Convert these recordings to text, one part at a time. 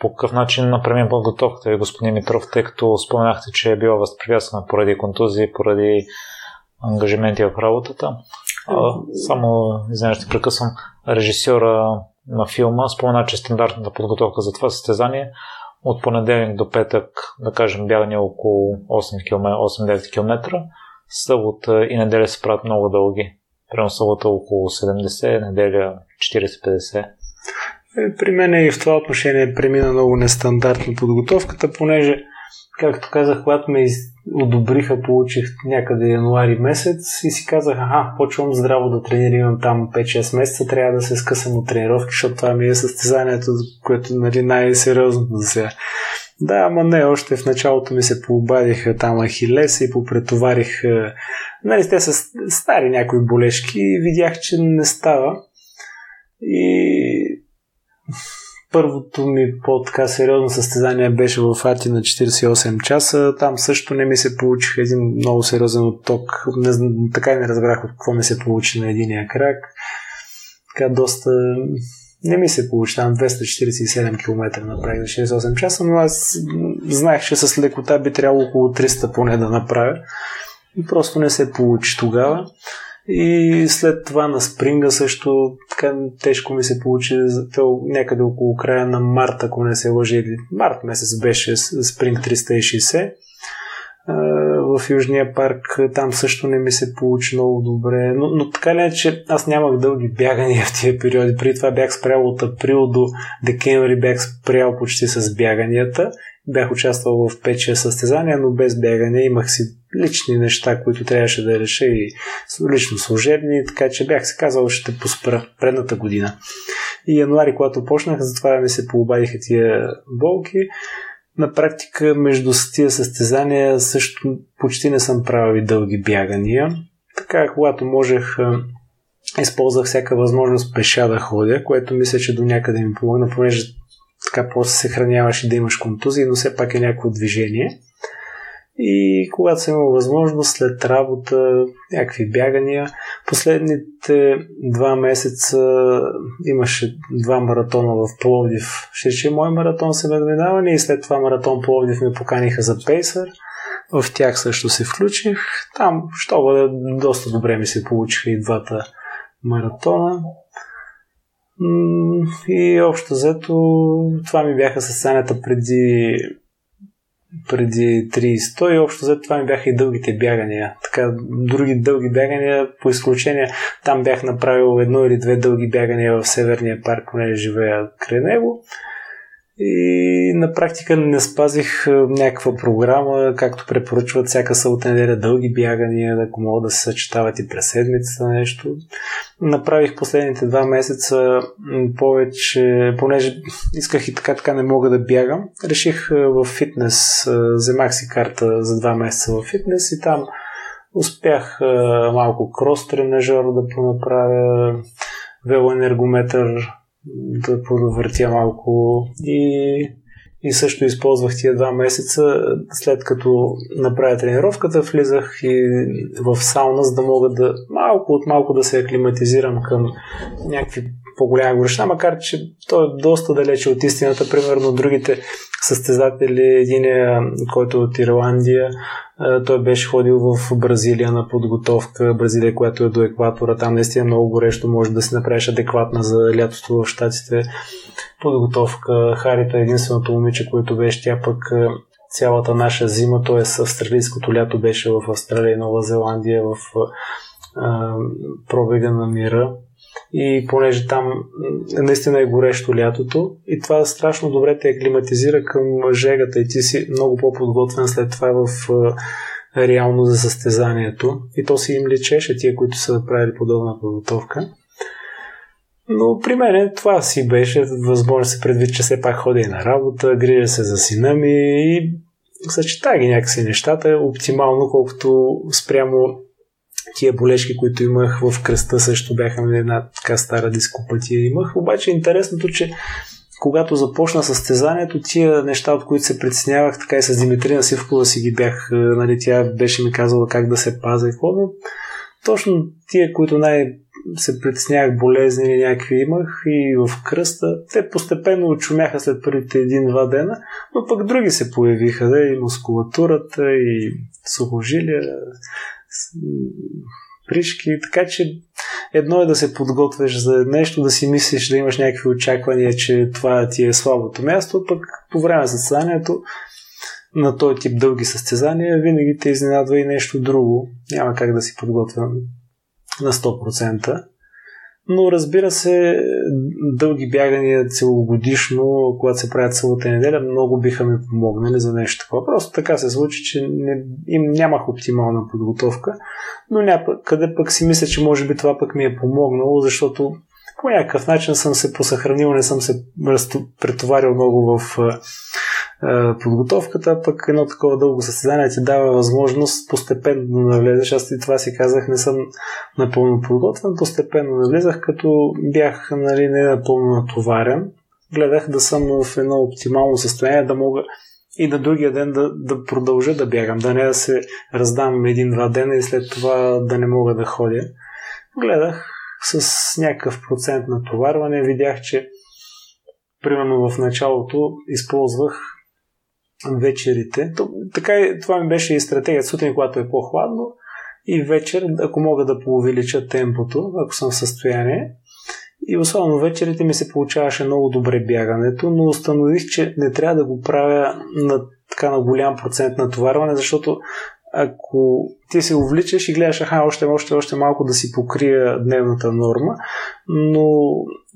по какъв начин направим подготовката ви, господин Митров, тъй като споменахте, че е била възпрепятствана поради контузии, поради ангажименти в работата. А, само, извинявай, ще прекъсвам, режисьора на филма спомена, че стандартната подготовка за това състезание от понеделник до петък, да кажем, бягане около 8 км, 8-9 км, събота и неделя се правят много дълги. Примерно събота около 70, неделя 40-50. Е, при мен и в това отношение премина много нестандартно подготовката, понеже, както казах, когато ме одобриха, получих някъде януари месец и си казах, аха, почвам здраво да тренирам там 5-6 месеца, трябва да се скъсам от тренировки, защото това ми е състезанието, което нали, най-сериозно за сега. Да, ама не, още в началото ми се пообадиха там ахилеса и попретоварих. Нали, те са стари някои болешки и видях, че не става. И първото ми по-така сериозно състезание беше в Ати на 48 часа. Там също не ми се получих един много сериозен отток. Не, така и не разбрах от какво ми се получи на единия крак. Така доста не ми се получи там 247 км направих за 68 часа, но аз знаех, че с лекота би трябвало около 300 поне да направя. И просто не се получи тогава. И след това на спринга също така тежко ми се получи някъде около края на март, ако не се лъжи. Март месец беше спринг 360 в Южния парк. Там също не ми се получи много добре. Но, но така ли е, че аз нямах дълги бягания в тия периоди. При това бях спрял от април до декември, бях спрял почти с бяганията. Бях участвал в 5-6 състезания, но без бягане. Имах си лични неща, които трябваше да реша и лично служебни, така че бях се казал, ще поспра предната година. И януари, когато почнах, затова ми се пообадиха тия болки. На практика между тия състезания също почти не съм правил дълги бягания. Така, когато можех, използвах всяка възможност пеша да ходя, което мисля, че до някъде ми помогна, понеже така после се храняваш и да имаш контузии, но все пак е някакво движение. И когато съм имал възможност, след работа, някакви бягания, последните два месеца имаше два маратона в Пловдив. Ще че мой маратон се надминаване и след това маратон Пловдив ме поканиха за Пейсър. В тях също се включих. Там, що бъде, доста добре ми се получиха и двата маратона. И общо взето това ми бяха състезанията преди преди 30 и общо за това ми бяха и дългите бягания. Така, други дълги бягания, по изключение, там бях направил едно или две дълги бягания в Северния парк, понеже живея край него. И на практика не спазих някаква програма, както препоръчват всяка събота неделя дълги бягания, ако могат да се съчетават и през седмицата нещо. Направих последните два месеца повече, понеже исках и така така не мога да бягам. Реших в фитнес, вземах си карта за два месеца в фитнес и там успях малко крос тренажер да понаправя, велоенергометър да подовъртя малко и, и също използвах тия два месеца, след като направя тренировката, влизах и в сауна, за да мога да малко от малко да се аклиматизирам към някакви по-голяма горещина, макар че той е доста далече от истината. Примерно другите състезатели, един който е от Ирландия, той беше ходил в Бразилия на подготовка, Бразилия, която е до екватора, там наистина е много горещо, може да си направиш адекватна за лятото в Штатите подготовка. Харита е единственото момиче, което беше тя пък цялата наша зима, т.е. австралийското лято беше в Австралия и Нова Зеландия в пробега на мира и понеже там наистина е горещо лятото и това страшно добре те климатизира към жегата. И ти си много по-подготвен след това в реално за състезанието. И то си им личеше тия, които са правили подобна подготовка. Но при мен това си беше. Възможно се предвид, че все пак ходя и на работа, грижа се за сина ми и съчета ги някакси нещата оптимално, колкото спрямо тия болешки, които имах в кръста, също бяха ми една така стара дископатия имах. Обаче интересното, че когато започна състезанието, тия неща, от които се притеснявах, така и с Димитрина Сивкова си ги бях, нали, тя беше ми казала как да се паза и но точно тия, които най- се притеснявах болезни или някакви имах и в кръста. Те постепенно очумяха след първите един-два дена, но пък други се появиха, да, и мускулатурата, и сухожилия, пришки, така че едно е да се подготвяш за нещо, да си мислиш да имаш някакви очаквания, че това ти е слабото място, пък по време на състезанието на този тип дълги състезания винаги те изненадва и нещо друго. Няма как да си подготвям на 100%. Но разбира се, дълги бягания целогодишно, когато се правят цялата неделя, много биха ми помогнали за нещо такова. Просто така се случи, че не, им нямах оптимална подготовка, но някъде пък си мисля, че може би това пък ми е помогнало, защото по някакъв начин съм се посъхранил, не съм се претоварил много в подготовката, пък едно такова дълго състезание ти дава възможност постепенно да навлезеш. Аз и това си казах, не съм напълно подготвен, постепенно навлезах, като бях нали, не напълно натоварен. Гледах да съм в едно оптимално състояние, да мога и на другия ден да, да продължа да бягам, да не да се раздам един-два дена и след това да не мога да ходя. Гледах с някакъв процент натоварване, видях, че примерно в началото използвах вечерите. Така и това ми беше и стратегия сутрин, когато е по-хладно и вечер, ако мога да поувелича темпото, ако съм в състояние. И особено вечерите ми се получаваше много добре бягането, но установих, че не трябва да го правя на така на голям процент натоварване, защото ако ти се увличаш и гледаш, аха, още, още, още малко да си покрия дневната норма, но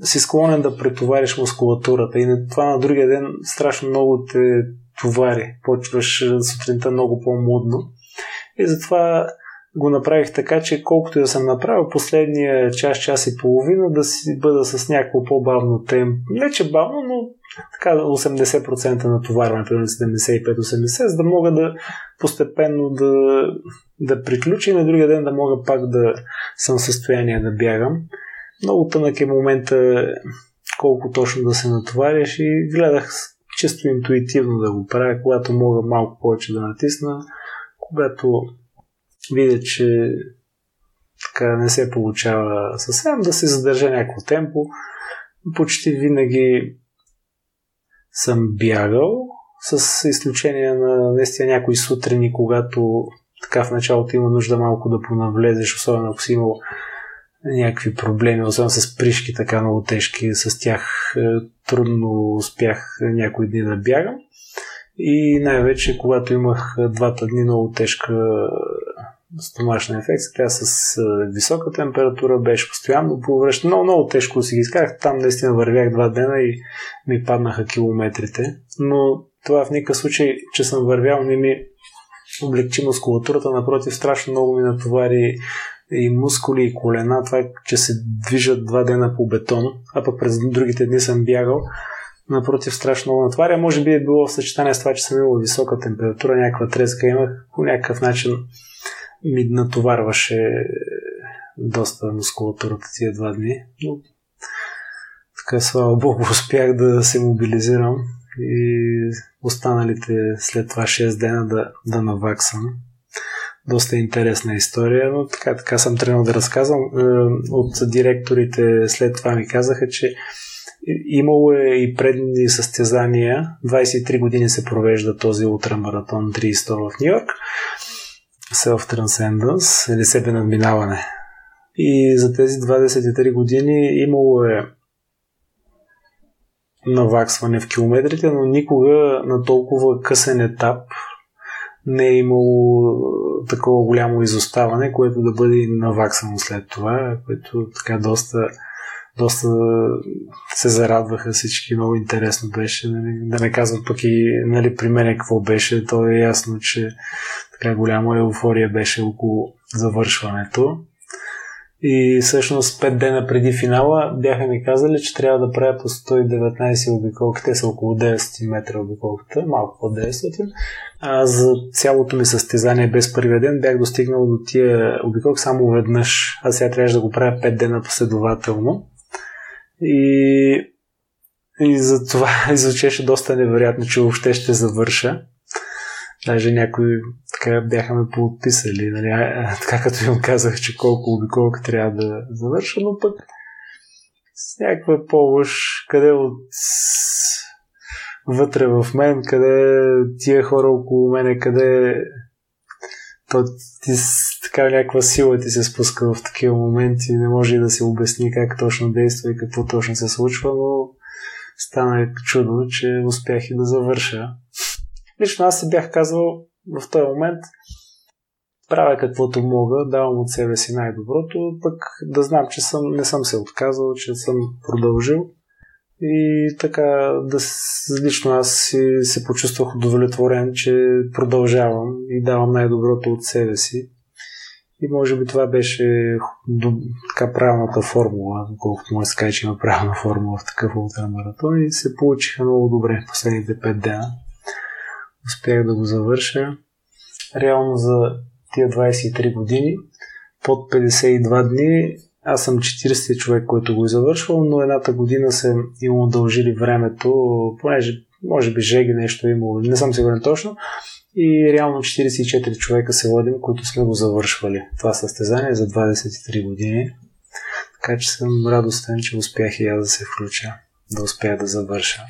си склонен да претовариш мускулатурата и това на другия ден страшно много те товари. Почваш сутринта много по-мудно. И затова го направих така, че колкото и да съм направил последния час, час и половина, да си бъда с някакво по-бавно темп. Не че бавно, но така 80% натоварване, примерно 75-80, за да мога да постепенно да, да приключи и на другия ден да мога пак да съм в състояние да бягам. Много тънък е момента колко точно да се натовариш и гледах чисто интуитивно да го правя, когато мога малко повече да натисна, когато видя, че така не се получава съвсем да се задържа някакво темпо. Почти винаги съм бягал, с изключение на наистина някои сутрини, когато така в началото има нужда малко да понавлезеш, особено ако си имал някакви проблеми, особено с пришки, така много тежки, с тях трудно успях някои дни да бягам. И най-вече, когато имах двата дни много тежка стомашна инфекция, тя с висока температура беше постоянно повръща. Много, много тежко си ги изкарах. Там наистина вървях два дена и ми паднаха километрите. Но това в никакъв случай, че съм вървял, не ми облегчи мускулатурата. Напротив, страшно много ми натовари и мускули, и колена. Това е, че се движат два дена по бетон, а пък през другите дни съм бягал. Напротив, страшно много натваря. Може би е било в съчетание с това, че съм имал висока температура, някаква треска имах. По някакъв начин ми натоварваше доста мускулатурата тия два дни. Но така, слава Богу, успях да се мобилизирам и останалите след това 6 дена да, да наваксам. Доста интересна история, но така, така съм тръгнал да разказвам. Е, от директорите след това ми казаха, че имало е и предни състезания. 23 години се провежда този ултрамаратон 300 в Нью Йорк. Self-Transcendence или себе надминаване. И за тези 23 години имало е наваксване в километрите, но никога на толкова късен етап не е имало такова голямо изоставане, което да бъде наваксано след това, което така доста, доста се зарадваха всички, много интересно беше. Да не казвам пък и нали, при мен какво беше, то е ясно, че така голяма еуфория беше около завършването. И всъщност 5 дена преди финала бяха ми казали, че трябва да правя по 119 обиколки. Те са около 900 метра обиколката, малко по 900. А за цялото ми състезание без първия ден бях достигнал до тия обиколки само веднъж. А сега трябваше да го правя 5 дена последователно. И, и за това звучеше доста невероятно, че въобще ще завърша. Даже някой така бяха ме подписали, нали, така като им казах, че колко обиколка трябва да завърша, но пък с някаква помощ, къде от вътре в мен, къде тия хора около мене, къде то ти така някаква сила ти се спуска в такива моменти, не може и да се обясни как точно действа и какво точно се случва, но стана чудо, че успях и да завърша. Лично аз си бях казал в този момент, правя каквото мога, давам от себе си най-доброто, пък да знам, че съм, не съм се отказал, че съм продължил и така да лично аз си, се почувствах удовлетворен, че продължавам и давам най-доброто от себе си. И може би това беше така правилната формула, колкото му се че има правилна формула в такъв ултрамаратон и се получиха много добре последните 5 дена. Успях да го завърша. Реално за тия 23 години, под 52 дни, аз съм 40 човек, който го е завършвал, но едната година се им удължили времето, понеже може би жеги нещо е имало, не съм сигурен точно. И реално 44 човека се водим, които сме го завършвали. Това състезание за 23 години. Така че съм радостен, че успях и аз да се включа, да успя да завърша.